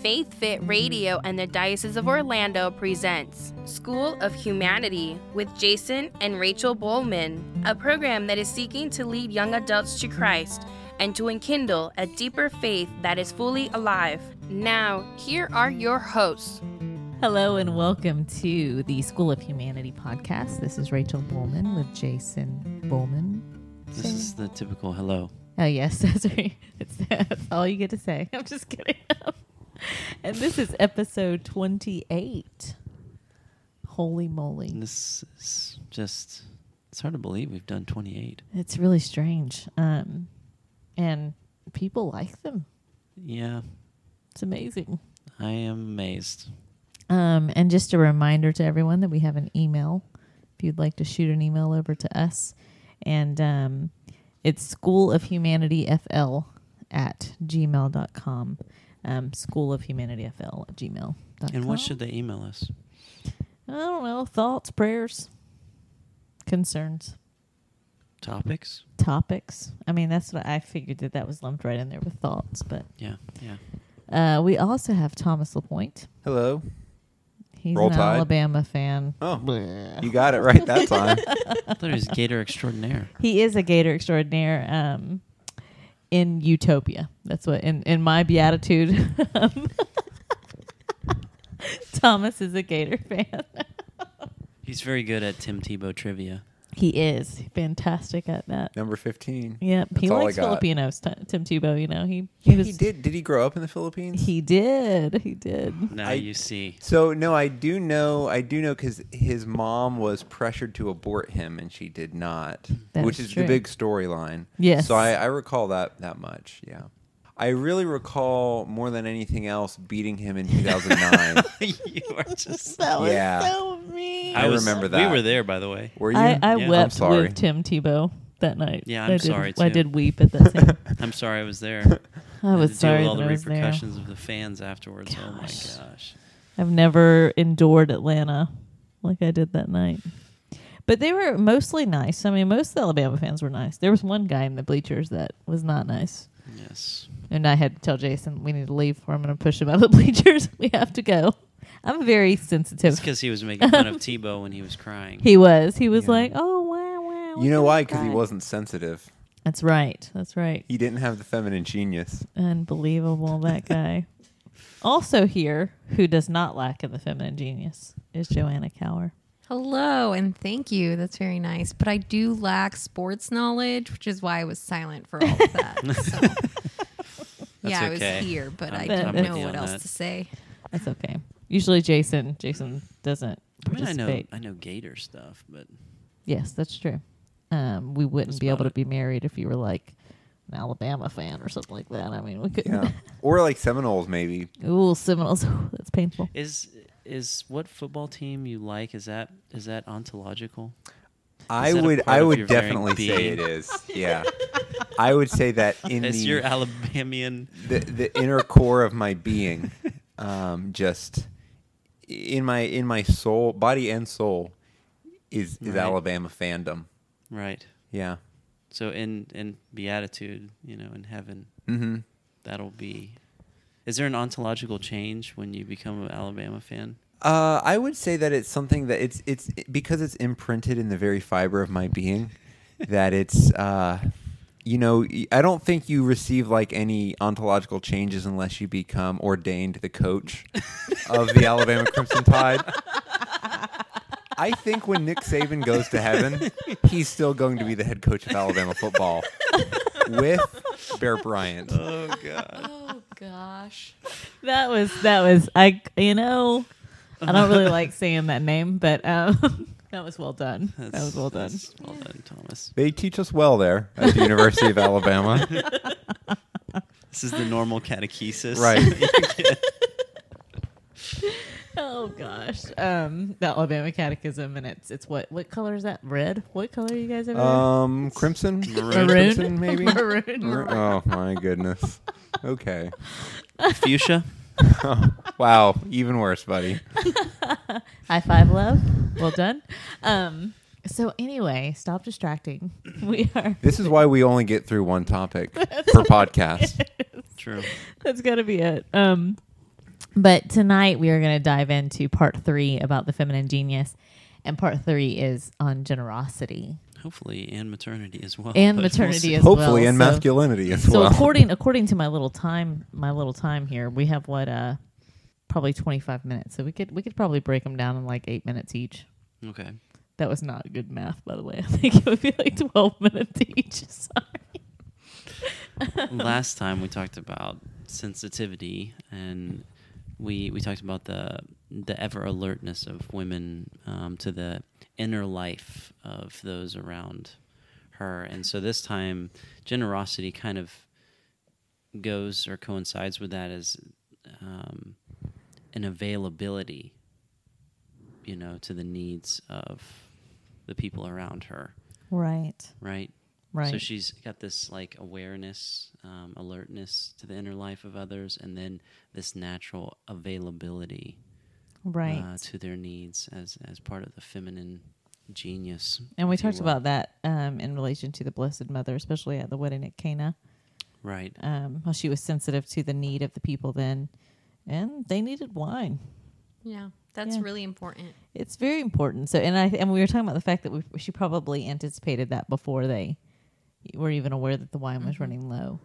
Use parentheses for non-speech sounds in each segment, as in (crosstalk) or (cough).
Faith Fit Radio and the Diocese of Orlando presents School of Humanity with Jason and Rachel Bowman, a program that is seeking to lead young adults to Christ and to enkindle a deeper faith that is fully alive. Now, here are your hosts. Hello and welcome to the School of Humanity podcast. This is Rachel Bowman with Jason Bowman. This is the typical hello. Oh yes, (laughs) that's right. It's, that's all you get to say. (laughs) I'm just kidding. (laughs) and this is episode 28. Holy moly! This is just it's hard to believe we've done 28. It's really strange, um, and people like them. Yeah, It's amazing. I am amazed. Um, and just a reminder to everyone that we have an email if you'd like to shoot an email over to us. And um, it's School of Humanity FL at gmail.com. Um, School of Humanity FL at gmail.com. And what should they email us? I don't know. Thoughts, prayers, concerns, Topics? topics. I mean, that's what I figured that that was lumped right in there with thoughts. But Yeah, yeah. uh, we also have Thomas LaPointe. Hello. He's Roll an Tide. Alabama fan. Oh, you got it right that time. (laughs) I thought he was Gator extraordinaire. He is a gator extraordinaire um, in Utopia. That's what in in my beatitude. (laughs) Thomas is a gator fan. (laughs) He's very good at Tim Tebow trivia. He is fantastic at that. Number 15. Yep, he That's all I likes got. Filipinos. T- Tim Tebow, you know he he was He did. Did he grow up in the Philippines? he did he did. Now I- you see. so no, I do know. I do know because his mom was pressured to abort him, and she did not, That which is is true. the big storyline. Yes. So I, I recall that that much. Yeah. I really recall more than anything else beating him in 2009. (laughs) you are just. (laughs) That was Yeah. so mean. I was- remember that. We were there, by the way. Were you? I, I Yeah. I'm wept sorry. with Tim Tebow that night. Yeah, I I'm did, sorry, I did weep at that scene. (laughs) I'm sorry I was there. I Had was to deal sorry with all that the I there. repercussions of the fans afterwards. Oh my Gosh. gosh. I've never endured Atlanta like I did that night. But they were mostly nice. I mean, most of the Alabama fans were nice. There was one guy in the bleachers that was not nice. Yes. And I had to tell Jason, we need to leave or I'm going to push him out of the (laughs) bleachers. we have to go. I'm very sensitive. It's because he was making fun of Tebow when he was crying. He was. He was Yeah. like, oh, wow, wow. You know why? Because he that." wasn't sensitive. That's right. That's right. He didn't have the feminine genius. Unbelievable, that (laughs) guy. also here, who does not lack in the feminine genius, is Joanna Cower. Hello and thank you. That's very nice. But I do lack sports knowledge, which is why I was silent for all of that. So. (laughs) yeah, I was here, but I I'm- don't I'm know what else that. to say. That's okay. Usually Jason Jason doesn't I mean, I know. I know Gator stuff, but Yes, that's true. Um, we wouldn't That's be able about to be married if you were like an Alabama fan or something like that. I mean, we couldn't. Yeah. (laughs) or like Seminoles, maybe. Ooh, Seminoles. (laughs) that's painful. is is what football team you like? Is that is that ontological? I that would I would your very definitely say it is. Yeah. (laughs) I would say that (laughs) in Is the, your Alabamian? the the (laughs) inner core of my being, um, just in my in my soul, body and soul, is is Right. Alabama fandom. Right. Yeah. So in in beatitude, you know, in heaven, Mm-hmm. that'll be. Is there an ontological change when you become an Alabama fan? Uh, I would say that it's something that it's it's because it's imprinted in the very fiber of my being that it's uh, you know I don't think you receive like any ontological changes unless you become ordained the coach of the Alabama Crimson Tide. I think when Nick Saban goes to heaven, he's still going to be the head coach of Alabama football with Bear Bryant. Oh God. Oh gosh. That was that was I. You know, I don't really (laughs) like saying that name, but um, that was well done. that was well done. that's Well done, Thomas. They teach us well there at the University of Alabama. (laughs) This is the normal catechesis, Right. (laughs) (laughs) Oh gosh, um, the Alabama Catechism, and it's it's what what color is that? Red. What color are you guys over there? Um, crimson, Maroon. Crimson, maybe. Maroon. Mar- Oh my goodness. Okay. Fuchsia. (laughs) Wow, even worse, buddy. (laughs) High five, love. Well done. Um, So anyway, stop distracting. (laughs) We are. This is why we only get through one topic per podcast. True. That's got to be it. Um, but tonight we are going to dive into part three about the feminine genius, and part three is on generosity Hopefully, and maternity as well. and but we'll maternity see. as Hopefully, well. and So- masculinity as So well. So according (laughs) according to my little time, my little time here, we have what uh probably twenty five minutes. So we could we could probably break them down in like eight minutes each. Okay. That was not good math, by the way. (laughs) I think it would be like twelve minutes (laughs) each. Sorry. Last time we talked about sensitivity, and we we talked about the the ever alertness of women um, to the inner life of those around her, and so this time generosity kind of goes or coincides with that as um, an availability, you know, to the needs of the people around her, Right. right? Right. So she's got this like awareness, um, alertness to the inner life of others, and then this natural availability right. uh, to their needs as as part of the feminine genius. and we talked about that um, in relation to the Blessed Mother, especially at the wedding at Cana. right, Um, how she was sensitive to the need of the people then, and they needed wine. Yeah, that's Yeah. really important. It's very important. So, and I and we were talking about the fact that we, she probably anticipated that before they were even aware that the wine was running low.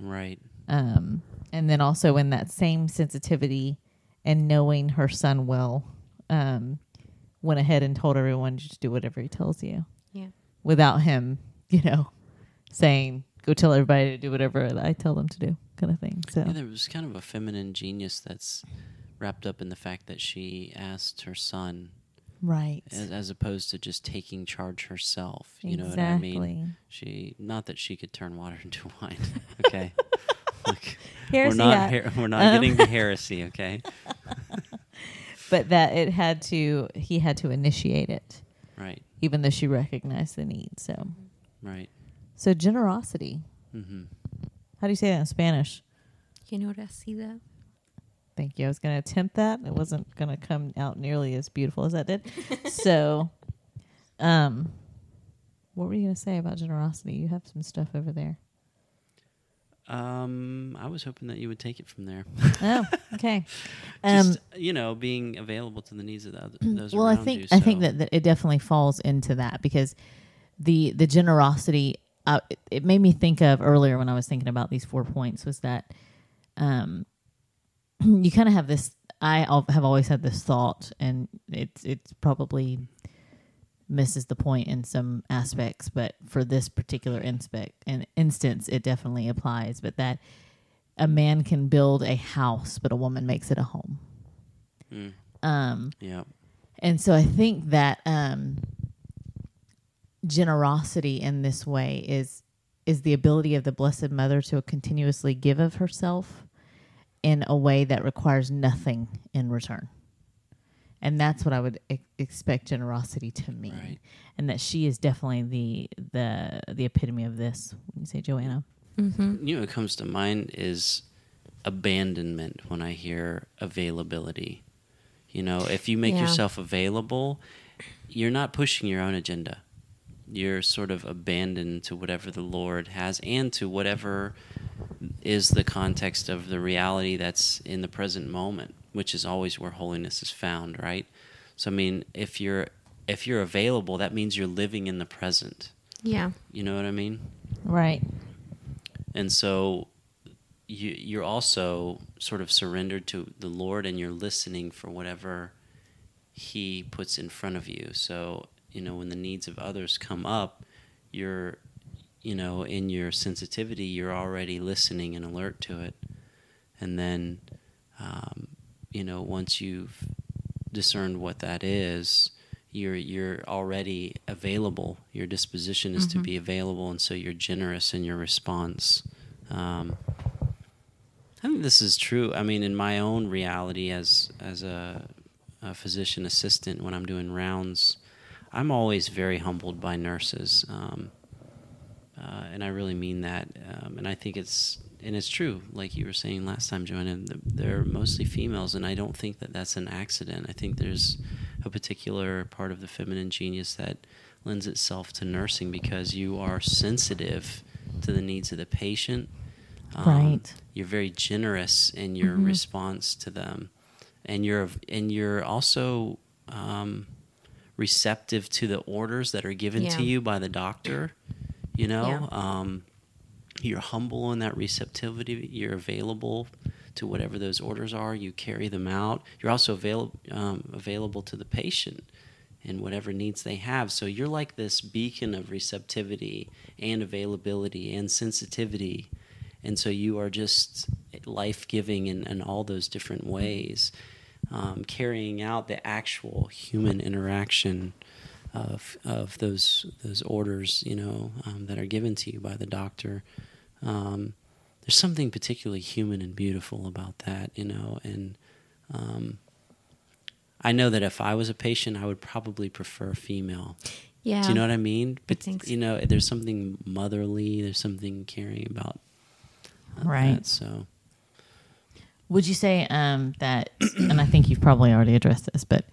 right, Um, and then also in that same sensitivity and knowing her son well, um, went ahead and told everyone just do whatever he tells you Yeah. without him, you know, saying go tell everybody to do whatever I tell them to do, kind of thing. So yeah. There was kind of a feminine genius that's wrapped up in the fact that she asked her son, right, as, as opposed to just taking charge herself. You know what I mean? She not that she could turn water (laughs) into wine. (laughs) Okay. Look, we're not hat. her- we're not Um, getting to (laughs) heresy. Okay. (laughs) But that it had to, he had to initiate it, Right. even though she recognized the need. So, Right. so generosity. Mm-hmm. How do you say that in Spanish? You know what I see that? Thank you. I was going to attempt that. It wasn't going to come out nearly as beautiful as that did. (laughs) so, um, what were you going to say about generosity? You have some stuff over there. Um, I was hoping that you would take it from there. Oh, (laughs) okay. Um, Just you know, being available to the needs of the other, those well, I think you. I think that, that it definitely falls into that because the the generosity uh, it, it made me think of earlier when I was thinking about these four points was that um (clears throat) you kind of have this I have always had this thought and it's it's probably misses the point in some aspects but for this particular inspect and instance it definitely applies but that a man can build a house but a woman makes it a home Mm, um yeah. and so I think that um, generosity in this way is is the ability of the Blessed Mother to continuously give of herself in a way that requires nothing in return. And that's what I would e- expect generosity to mean, Right. and that she is definitely the the the epitome of this. When you say Joanna, Mm-hmm. You know, what comes to mind is abandonment when I hear availability. You know, if you make Yeah. yourself available, you're not pushing your own agenda. You're sort of abandoned to whatever the Lord has and to whatever is the context of the reality that's in the present moment, which is always where holiness is found, right? So I mean, if you're if you're available, that means you're living in the present. Yeah. You know what I mean? right? And so you you're also sort of surrendered to the Lord and you're listening for whatever he puts in front of you. So, you know, when the needs of others come up, you're you know, in your sensitivity, you're already listening and alert to it. And then um, you know, once you've discerned what that is, you're you're already available. Your disposition is to Mhm. be available, and so you're generous in your response. Um, I think this is true. I mean, in my own reality as as a, a physician assistant, when I'm doing rounds, I'm always very humbled by nurses, um, uh, and I really mean that. Um, and I think it's and it's true, like you were saying last time, Joanna. They're mostly females, and I don't think that that's an accident. I think there's a particular part of the feminine genius that lends itself to nursing because you are sensitive to the needs of the patient. Um, Right. You're very generous in your Mhm. response to them, and you're and you're also um, receptive to the orders that are given Yeah. to you by the doctor. You know, Yeah. um, you're humble in that receptivity. You're available to whatever those orders are. You carry them out. You're also avail- um, available to the patient and whatever needs they have. So you're like this beacon of receptivity and availability and sensitivity. And so you are just life giving in, in all those different ways, um, carrying out the actual human interaction of, of those those orders, you know, um, that are given to you by the doctor. Um, there's something particularly human and beautiful about that, you know, and um, I know that if I was a patient, I would probably prefer female. Yeah. Do you know what I mean? But think so. you know, there's something motherly. There's something caring about. uh, Right. that, so Would you say um, that, and I think you've probably already addressed this, but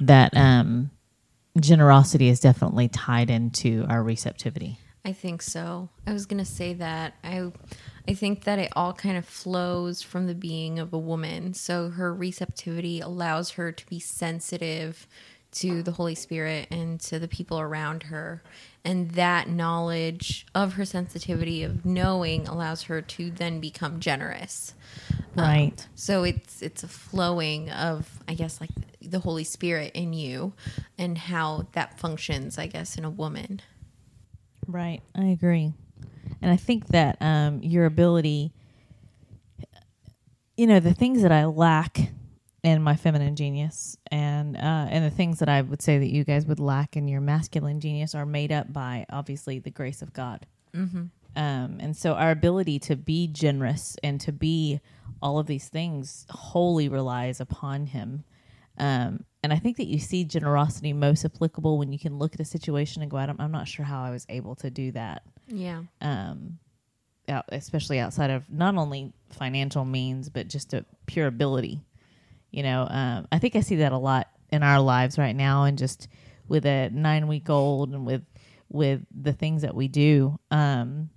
that um, generosity is definitely tied into our receptivity? I think so. I was gonna say that. I I think that it all kind of flows from the being of a woman. So her receptivity allows her to be sensitive to the Holy Spirit and to the people around her. And that knowledge of her sensitivity of knowing allows her to then become generous. Um, Right. so it's it's a flowing of I guess like the Holy Spirit in you and how that functions, I guess, in a woman. Right. I agree. And I think that um, your ability, you know, the things that I lack in my feminine genius and uh, and the things that I would say that you guys would lack in your masculine genius are made up by obviously the grace of God. Mm-hmm. Um, and so our ability to be generous and to be all of these things wholly relies upon Him. Um, and I think that you see generosity most applicable when you can look at a situation and go, I'm, I'm not sure how I was able to do that. Yeah. Um, out, especially outside of not only financial means, but just a pure ability. You know, um, I think I see that a lot in our lives right now, and just with a nine week old and with with the things that we do. Um,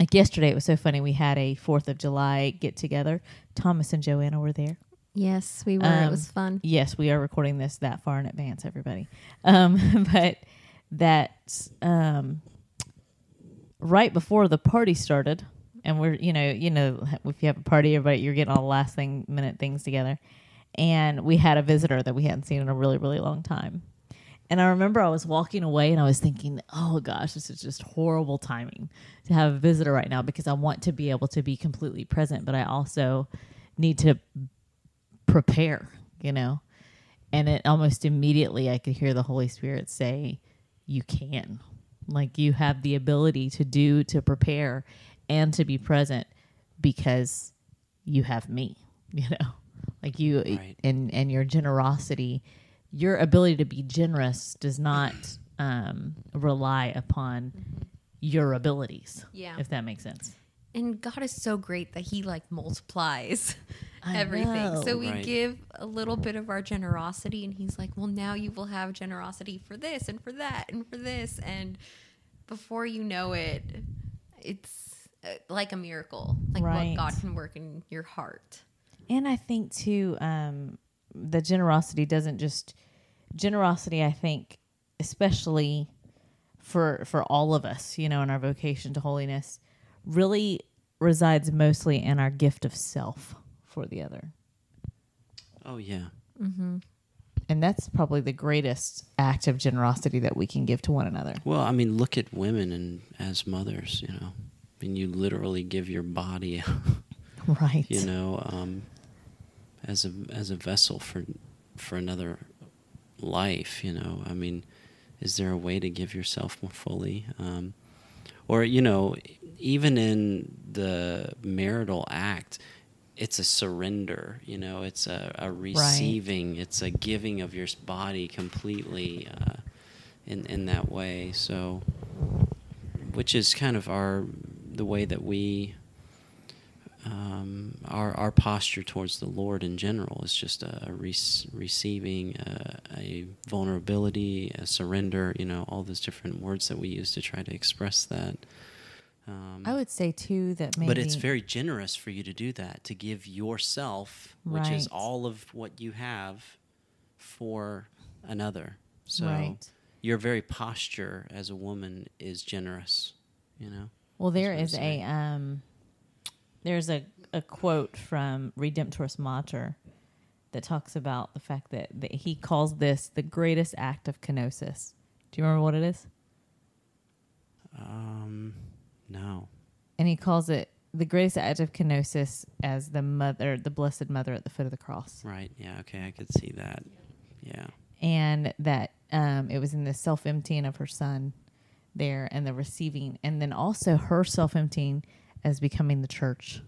like yesterday, it was so funny. We had a Fourth of July get together. Thomas and Joanna were there. Yes, we were. it Um, was fun. Yes, we are recording this that far in advance, everybody. Um, (laughs) but that um, right before the party started, and we're you know you know if you have a party, everybody you're getting all the last thing minute things together, and we had a visitor that we hadn't seen in a really really long time. And I remember I was walking away and I was thinking, oh gosh, this is just horrible timing to have a visitor right now because I want to be able to be completely present, but I also need to prepare, you know? And it almost immediately I could hear the Holy Spirit say, You can. Like you have the ability to do, to prepare, and to be present because you have me, (laughs) you know? Like you Right. and and your generosity, your ability to be generous does not um, rely upon your abilities. Yeah. If that makes sense. And God is so great that He like multiplies I (laughs) everything. know. So we Right. give a little bit of our generosity, and He's like, "Well, now you will have generosity for this and for that and for this." And before you know it, it's uh, like a miracle, like Right. what God can work in your heart. And I think too, um, the generosity doesn't just generosity. I think, especially for for all of us, you know, in our vocation to holiness, really resides mostly in our gift of self for the other, oh yeah, and that's probably the greatest act of generosity that we can give to one another. Well, I mean, look at women and as mothers, you know. I mean, you literally give your body, (laughs) Right. you know, um, as a as a vessel for for another life. You know, I mean, is there a way to give yourself more fully? Um, or you know, even in the marital act, it's a surrender. You know, it's a, a receiving. It's a giving of your body completely uh, in in that way. So, which is kind of our the way that we um, our our posture towards the Lord in general is just a, a rec- receiving, a, a vulnerability, a surrender. You know, all those different words that we use to try to express that. Um, I would say too that maybe but it's very generous for you to do that, to give yourself, which is all of what you have, for another. So Right. your very posture as a woman is generous. You know. Well, there is a um, there's a, a quote from Redemptoris Mater that talks about the fact that, that he calls this the greatest act of kenosis. Do you remember what it is? Um, no. And he calls it the greatest act of kenosis as the mother, the blessed mother at the foot of the cross. Right. Yeah. Okay. I could see that. Yeah. and that um, it was in the self emptying of her son there and the receiving, and then also her self emptying as becoming the church.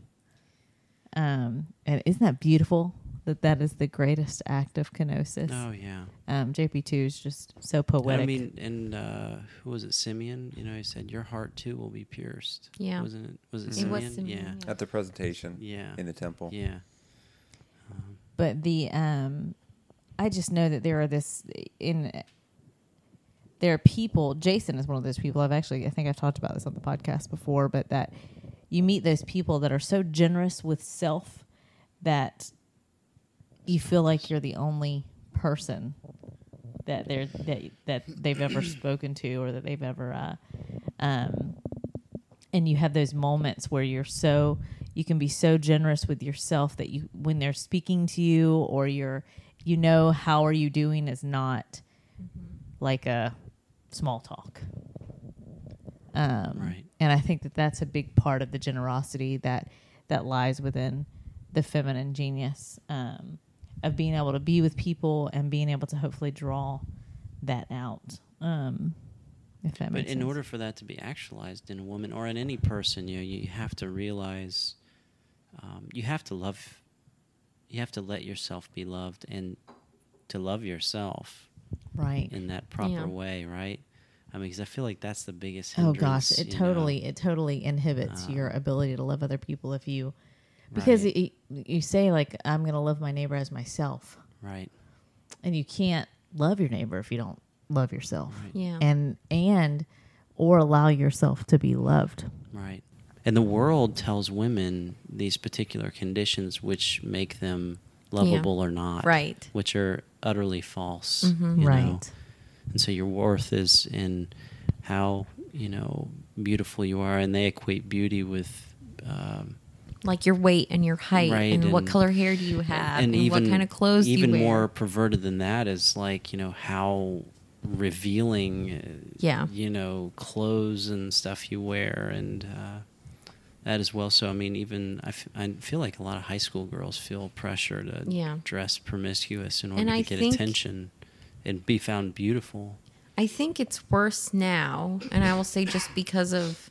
Um, and isn't that beautiful that that is the greatest act of kenosis? Oh yeah. Um, JP2 is just so poetic. I mean, and uh, who was it? Simeon. You know, he said, "Your heart too will be pierced." Yeah. Wasn't it? Was it It Simeon? was Simeon, Yeah. yeah. At the presentation Yeah. in the temple. Yeah. Um, but the um i just know that there are this in there are people jason is one of those people i've actually i think i've talked about this on the podcast before but that you meet those people that are so generous with self that you feel like you're the only person that they're that, that they've ever spoken to or that they've ever uh, um, and you have those moments where you're so you can be so generous with yourself that you when they're speaking to you or you're you know how are you doing is not like a small talk um, Right. and i think that that's a big part of the generosity that that lies within the feminine genius um, of being able to be with people and being able to hopefully draw that out um, if that but in sense. order for that to be actualized in a woman or in any person, you know, you have to realize um, you have to love. You have to let yourself be loved and to love yourself right in that proper Yeah. way, right? I mean, because I feel like that's the biggest. Oh gosh, it you know? totally it totally inhibits Um, your ability to love other people if you because Right. it, you say like I'm going to love my neighbor as myself Right. and you can't love your neighbor if you don't love yourself. Right. Yeah. And and or allow yourself to be loved. Right. And the world tells women these particular conditions which make them lovable or not. Right. Which are utterly false. Mhm. you right. know? And so your worth is in how, you know, beautiful you are. And they equate beauty with. Um, like your weight and your height Right, and, what color hair do you have and, even what kind of clothes even do you wear. more perverted than that is like you know how revealing uh, Yeah. you know clothes and stuff you wear and uh, that as well so i mean even I, f- I feel like a lot of high school girls feel pressure to Yeah. dress promiscuous in order And to I get attention and be found beautiful I think it's worse now, and I will say just because of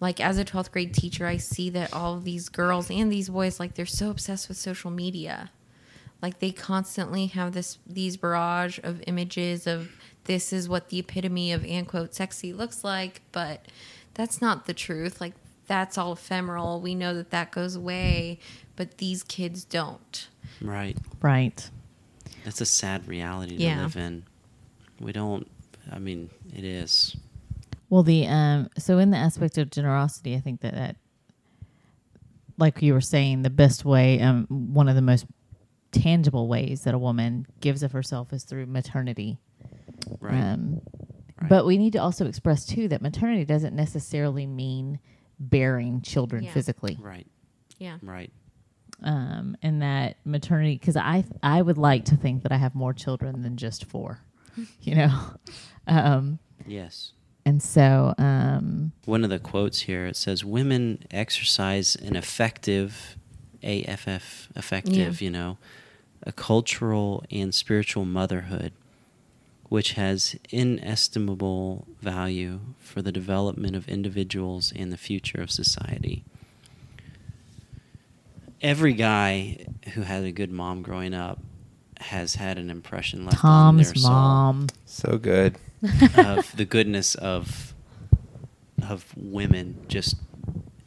like as a 12th grade teacher, I see that all of these girls and these boys like they're so obsessed with social media. Like they constantly have this these barrage of images of this is what the epitome of "and quote sexy looks like, but that's not the truth. Like that's all ephemeral. We know that that goes away, but these kids don't. right Right. that's a sad reality to Yeah. live in we don't i mean it is Well, the um, so in the aspect of generosity, I think that that, like you were saying, the best way, um, one of the most tangible ways that a woman gives of herself is through maternity. right Um, Right. But we need to also express too that maternity doesn't necessarily mean bearing children Yeah. physically, right Yeah. right um, and that maternity because I I would like to think that I have more children than just four, (laughs) you know, (laughs) um, yes and so um, one of the quotes here it says women exercise an effective aff effective you know a cultural and spiritual motherhood which has inestimable value for the development of individuals and the future of society every guy who had a good mom growing up has had an impression left on their soul mom. So good. Of the goodness of of women, just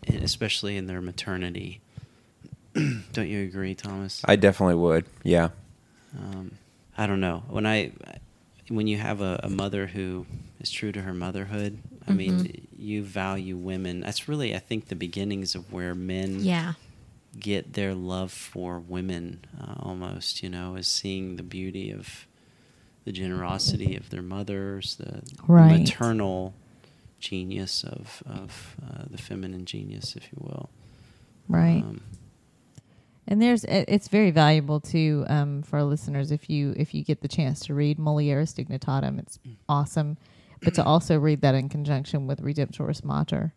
especially in their maternity. (clears throat) Don't you agree, Thomas? I definitely would. Yeah. um, I don't know when I when you have a, a mother who is true to her motherhood. I mean, you value women. That's really, I think, the beginnings of where men Yeah. get their love for women. Uh, almost, you know, is seeing the beauty of the generosity of their mothers, the Right. maternal genius of of uh, the feminine genius, if you will. Right. Um, And there's it's very valuable too um, for our listeners if you if you get the chance to read Mulieris Dignitatem. It's awesome, but to also read that in conjunction with Redemptoris Mater,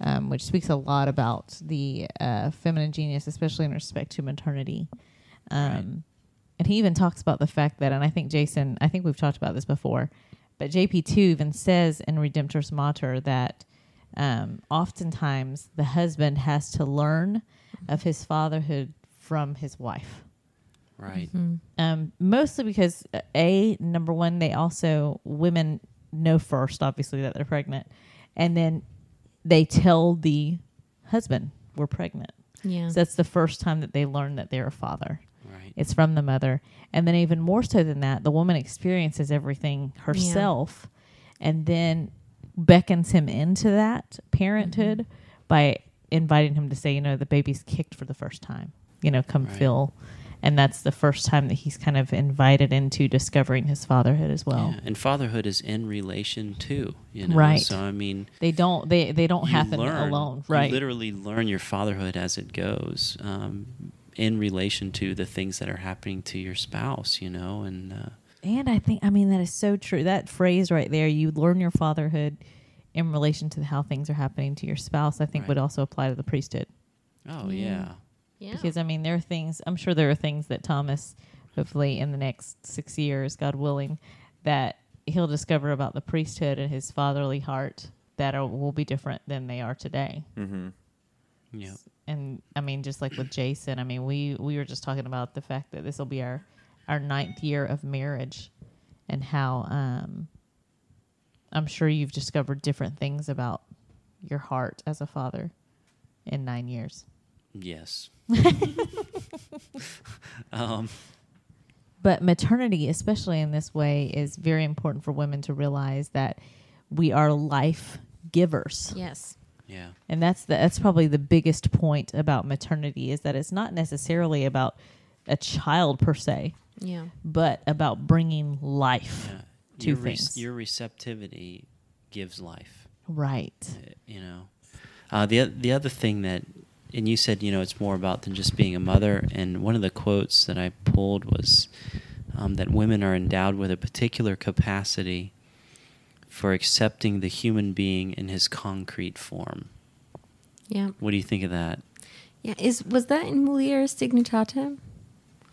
um, which speaks a lot about the uh, feminine genius, especially in respect to maternity. Um, Right. And he even talks about the fact that, and I think Jason, I think we've talked about this before, but JP two even says in Redemptoris Mater that um, oftentimes the husband has to learn of his fatherhood from his wife. right. Um, mostly because uh, a number one, they also women know first, obviously that they're pregnant, and then they tell the husband we're pregnant. Yeah. So that's the first time that they learn that they're a father. Right. It's from the mother, and then even more so than that, the woman experiences everything herself, and then beckons him into that parenthood by inviting him to say, you know, the baby's kicked for the first time. You know, come Right. feel. And that's the first time that he's kind of invited into discovering his fatherhood as well. Yeah, and fatherhood is in relation too. You know? Right. So I mean, They don't they they don't happen learn, alone, you right? literally learn your fatherhood as it goes, um, in relation to the things that are happening to your spouse. You know, and uh, And I think, I mean, that is so true. That phrase right there, you learn your fatherhood in relation to how things are happening to your spouse, I think Right. would also apply to the priesthood. oh Yeah. yeah, Yeah. Because, I mean, there are things, I'm sure there are things that Thomas, hopefully in the next six years, God willing, that he'll discover about the priesthood and his fatherly heart that are, will be different than they are today. Mm-hmm. yeah, and I mean, just like with Jason, I mean, we we were just talking about the fact that this will be our our ninth year of marriage, and how um, I'm sure you've discovered different things about your heart as a father in nine years. yes. (laughs) (laughs) um, But maternity, especially in this way, is very important for women to realize that we are life givers. yes. Yeah, And that's the, that's probably the biggest point about maternity is that it's not necessarily about a child per se. Yeah. but about bringing life yeah. to your, rec- things. your receptivity gives life. right. uh, you know uh, the the other thing that and you said you know it's more about than just being a mother and one of the quotes that I pulled was um, that women are endowed with a particular capacity for accepting the human being in his concrete form. Yeah. What do you think of that? Yeah. Is was that in Mulieris Dignitatem?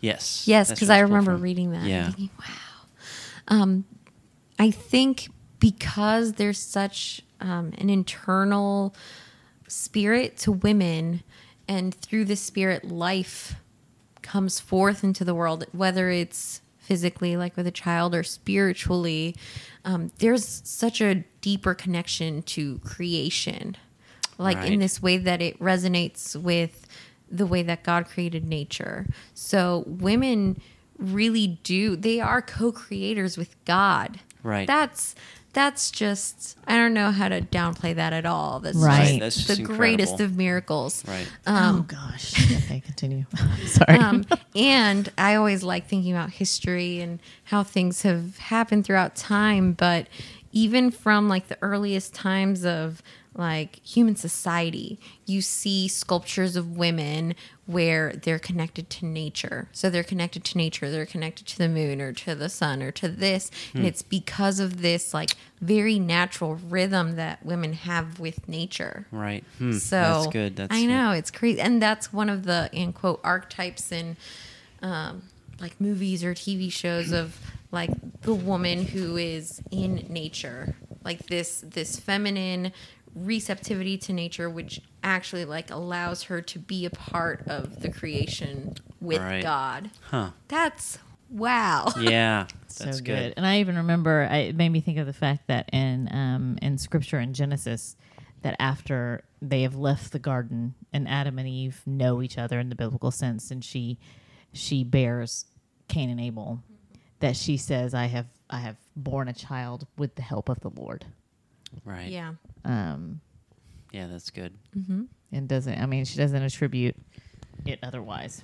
Yes. Yes, because I remember from. reading that. Yeah. thinking, wow. Um, I think because there's such um, an internal spirit to women, and through the spirit, life comes forth into the world, whether it's physically, like with a child, or spiritually. Um, there's such a deeper connection to creation, like Right. in this way that it resonates with the way that God created nature. So women really do they are co-creators with God. Right. That's that's just I don't know how to downplay that at all. That's Right. just That's just the greatest of miracles. Right. oh gosh. okay, continue. (laughs) Sorry. Um, and I always like thinking about history and how things have happened throughout time. But even from like the earliest times of like human society, you see sculptures of women where they're connected to nature. So they're connected to nature, they're connected to the moon or to the sun or to this. And it's because of this like very natural rhythm that women have with nature. Right. Hmm, So that's good. That's I good. know it's crazy, and that's one of the in quote archetypes in um, like movies or TV shows of like the woman who is in nature, like this this feminine receptivity to nature, which actually like allows her to be a part of the creation with Right. God. Huh. That's wow. (laughs) Yeah. (laughs) so That's good. And I even remember I, it made me think of the fact that in um, in scripture in Genesis that after they have left the garden and Adam and Eve know each other in the biblical sense, and she she bears Cain and Abel, that she says, "I have I have born a child with the help of the Lord." Right. Yeah. Um, Yeah, that's good. and doesn't I mean she doesn't attribute it otherwise.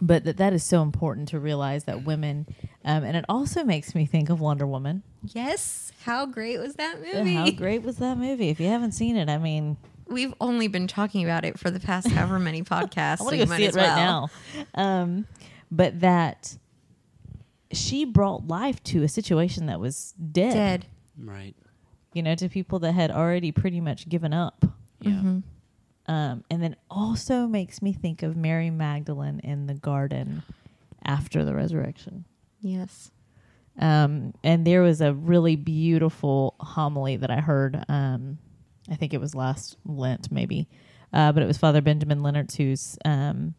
But that that is so important to realize that women, um, and it also makes me think of Wonder Woman. Yes. How great was that (laughs) movie? How great was that movie? If you haven't seen it, I mean, We've only been talking about it for the past (laughs) however many podcasts. I want to you go see it as right well. now. Um, but that she brought life to a situation that was dead, Dead. Right. You know, to people that had already pretty much given up. Yeah. Mm-hmm. Um, and then also makes me think of Mary Magdalene in the garden after the resurrection. Yes. Um, and there was a really beautiful homily that I heard. Um, I think it was last Lent, maybe, uh, but it was Father Benjamin Leonard, who's um,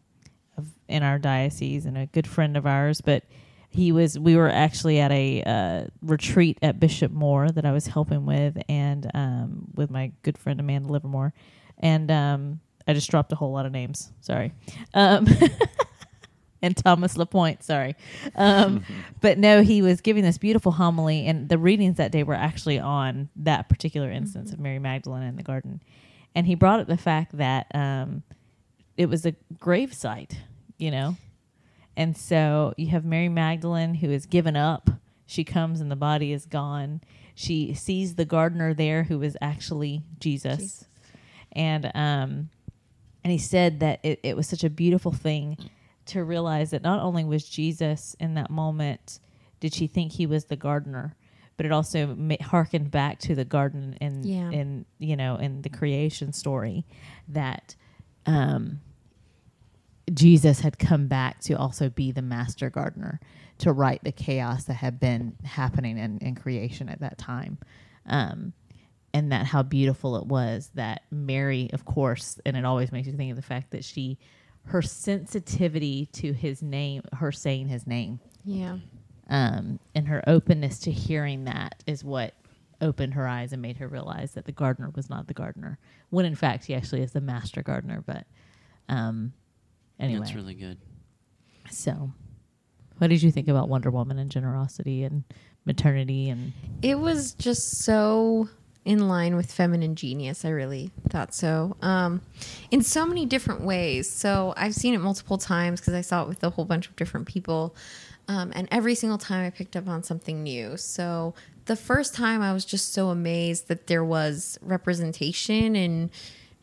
of, in our diocese and a good friend of ours. But he was. We were actually at a uh, retreat at Bishop Moore that I was helping with, and um, with my good friend Amanda Livermore, and um, I just dropped a whole lot of names. Sorry. Um, (laughs) and Thomas Lapointe. Sorry, um, (laughs) but no, he was giving this beautiful homily, and the readings that day were actually on that particular instance of Mary Magdalene in the garden, and he brought up the fact that um, it was a grave site, you know, and so you have Mary Magdalene who is given up. She comes and the body is gone. She sees the gardener there who is actually Jesus, Jesus. and um, and he said that it, it was such a beautiful thing to realize that not only was Jesus in that moment, did she think he was the gardener, but it also ma- harkened back to the garden in Yeah. in you know in the creation story that um, Jesus had come back to also be the master gardener to right the chaos that had been happening in, in creation at that time. Um, and that how beautiful it was that Mary, of course, and it always makes you think of the fact that she, her sensitivity to his name, her saying his name, Yeah. um, and her openness to hearing that is what opened her eyes and made her realize that the gardener was not the gardener, when in fact he actually is the master gardener. But um, anyway, That's really good. so what did you think about Wonder Woman and generosity and maternity and It was just so in line with feminine genius. I really thought so. Um, in so many different ways. So I've seen it multiple times because I saw it with a whole bunch of different people. Um, and every single time I picked up on something new. So the first time I was just so amazed that there was representation in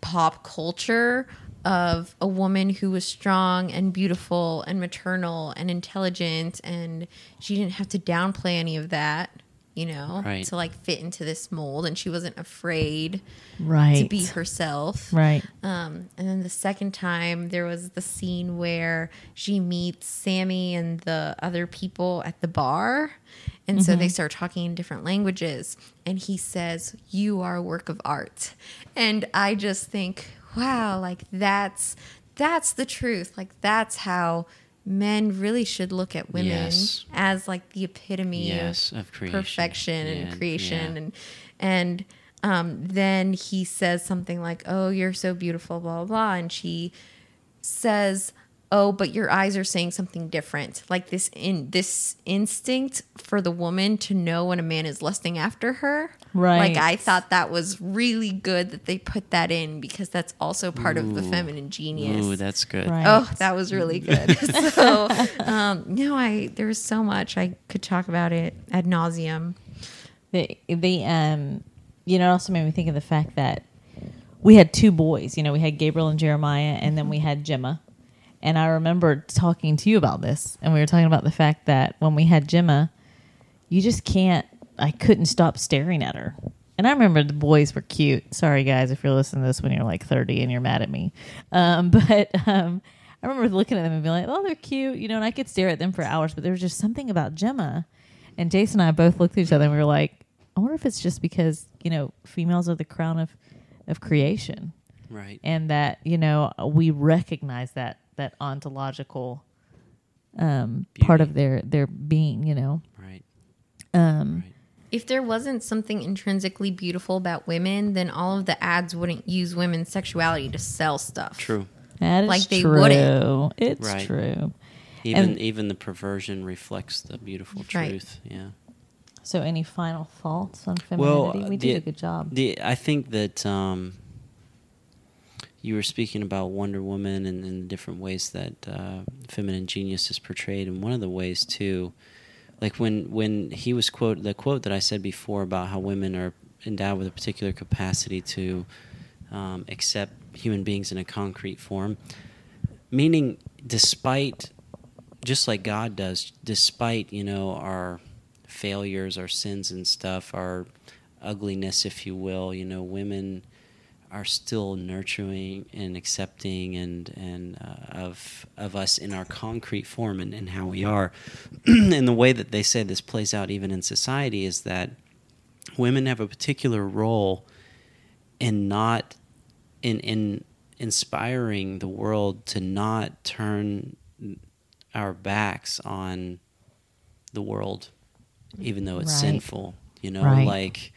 pop culture of a woman who was strong and beautiful and maternal and intelligent and she didn't have to downplay any of that you know Right. to like fit into this mold and she wasn't afraid right to be herself right um, and then the second time, there was the scene where she meets Sammy and the other people at the bar. And so they start talking in different languages. And he says, You are a work of art. And I just think, wow, like that's that's the truth. Like that's how men really should look at women Yes. as like the epitome Yes, of of creation. perfection Yeah, and creation yeah. and and um, then he says something like, "Oh, you're so beautiful," blah blah blah, and she says, "Oh, but your eyes are saying something different." Like this in this instinct for the woman to know when a man is lusting after her. Right. Like I thought that was really good that they put that in because that's also part of the feminine genius. Ooh, that's good. Right. Oh, that was really good. (laughs) (laughs) so, um, no, I there was so much I could talk about it ad nauseum. the the um you know it also made me think of the fact that we had two boys you know we had gabriel and jeremiah and then we had gemma and i remember talking to you about this and we were talking about the fact that when we had gemma you just can't i couldn't stop staring at her and i remember the boys were cute sorry guys if you're listening to this when you're like 30 and you're mad at me um, (laughs) but um, i remember looking at them and being like oh they're cute you know and i could stare at them for hours but there was just something about gemma and Jason and I both looked at each other and we were like, I wonder if it's just because, you know, females are the crown of, of creation Right. and that, you know, we recognize that that ontological um, part of their their being, you know. Right. Um, Right. If there wasn't something intrinsically beautiful about women, then all of the ads wouldn't use women's sexuality to sell stuff. True. That is Like they true. wouldn't. It's Right. true. Even And- even the perversion reflects the beautiful Right. truth. Yeah. So, any final thoughts on Well, femininity? we uh, did a good job. The I think that um, you were speaking about Wonder Woman and, and the different ways that uh, feminine genius is portrayed, and one of the ways too, like when when he was quote the quote that I said before about how women are endowed with a particular capacity to um, accept human beings in a concrete form, meaning despite just like God does, despite you know our failures, our sins and stuff, our ugliness, if you will, you know, women are still nurturing and accepting and and uh, of of us in our concrete form and, and how we are. (clears throat) and the way that they say this plays out even in society is that women have a particular role in not in in inspiring the world to not turn our backs on the world even though it's Right. sinful you know Right. like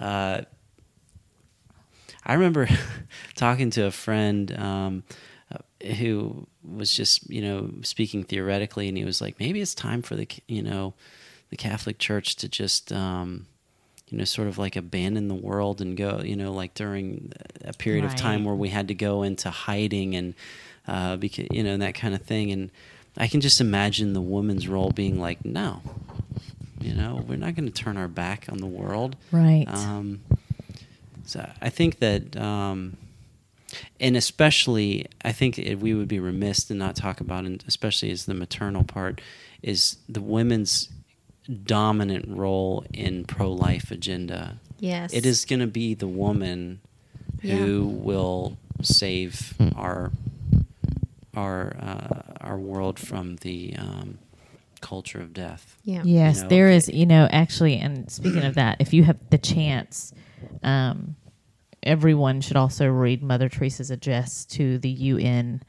uh, i remember (laughs) talking to a friend um, uh, who was just you know speaking theoretically and he was like maybe it's time for the you know the catholic church to just um, you know, sort of like abandon the world and go, you know, like during a period of time where we had to go into hiding and, uh, because, you know, and that kind of thing. And I can just imagine the woman's role being like, no, you know, we're not going to turn our back on the world. Right. Um, so I think that, um, and especially, I think it, we would be remiss to not talk about, and especially as the maternal part, is the women's dominant role in pro-life agenda. Yes. It is going to be the woman who will save our our uh, our world from the um, culture of death. Yeah. Yes, you know, there if is, you know, actually, and speaking of that, if you have the chance, um, everyone should also read Mother Teresa's address to the UN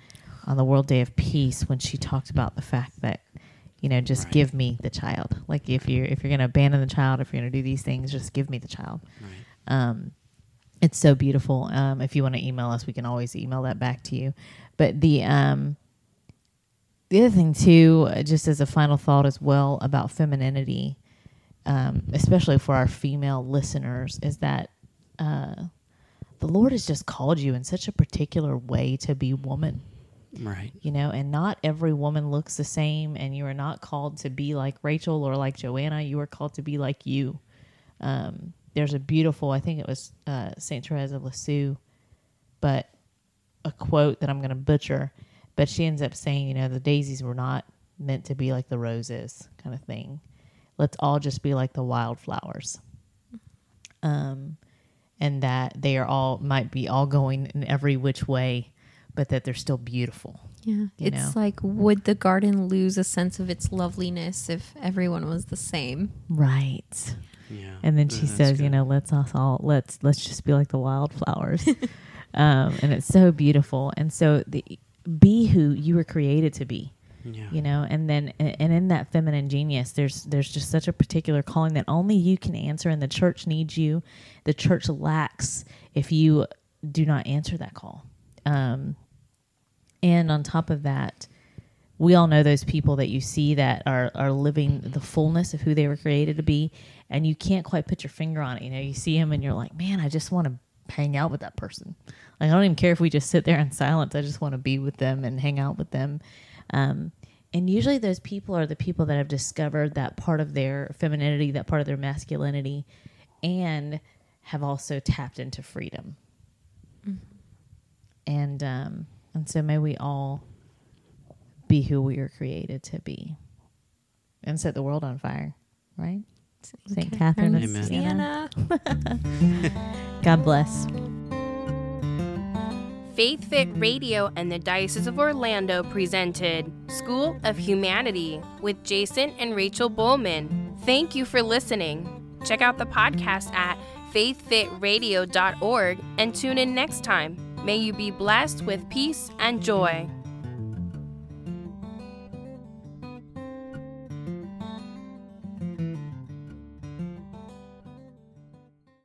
on the World Day of Peace when she talked about the fact that, you know, just Right. give me the child. Like if you're if you're going to abandon the child, if you're going to do these things, just give me the child. Right. Um, it's so beautiful. Um, if you want to email us, we can always email that back to you. But the um, the other thing too, uh, just as a final thought as well about femininity, um, especially for our female listeners, is that uh, the Lord has just called you in such a particular way to be woman Right. you know, and not every woman looks the same, and you are not called to be like Rachel or like Joanna. You are called to be like you. Um, there's a beautiful, I think it was uh, Saint Therese of Lisieux, but a quote that I'm going to butcher, but she ends up saying, you know, the daisies were not meant to be like the roses, kind of thing. Let's all just be like the wildflowers. Um, and that they are all might be all going in every which way, but that they're still beautiful. Yeah. it's know. like, would the garden lose a sense of its loveliness if everyone was the same? Right. Yeah. And then she That's says, you know, let's us all let's let's just be like the wildflowers. (laughs) um, and it's so beautiful. And so the be who you were created to be. Yeah. You know, and then and in that feminine genius, there's there's just such a particular calling that only you can answer, and the church needs you. The church lacks if you do not answer that call. Um, and on top of that, we all know those people that you see that are are living the fullness of who they were created to be, and you can't quite put your finger on it. You know, you see him and you're like, man, I just want to hang out with that person. Like I don't even care if we just sit there in silence. I just want to be with them and hang out with them. Um, and usually those people are the people that have discovered that part of their femininity, that part of their masculinity, and have also tapped into freedom. And um, and so may we all be who we are created to be, and set the world on fire, right? Saint Catherine of Amen. Siena. (laughs) (laughs) God bless. Faith Fit Radio and the Diocese of Orlando presented School of Humanity with Jason and Rachel Bowman. Thank you for listening. Check out the podcast at faithfitradio.org and tune in next time. May you be blessed with peace and joy.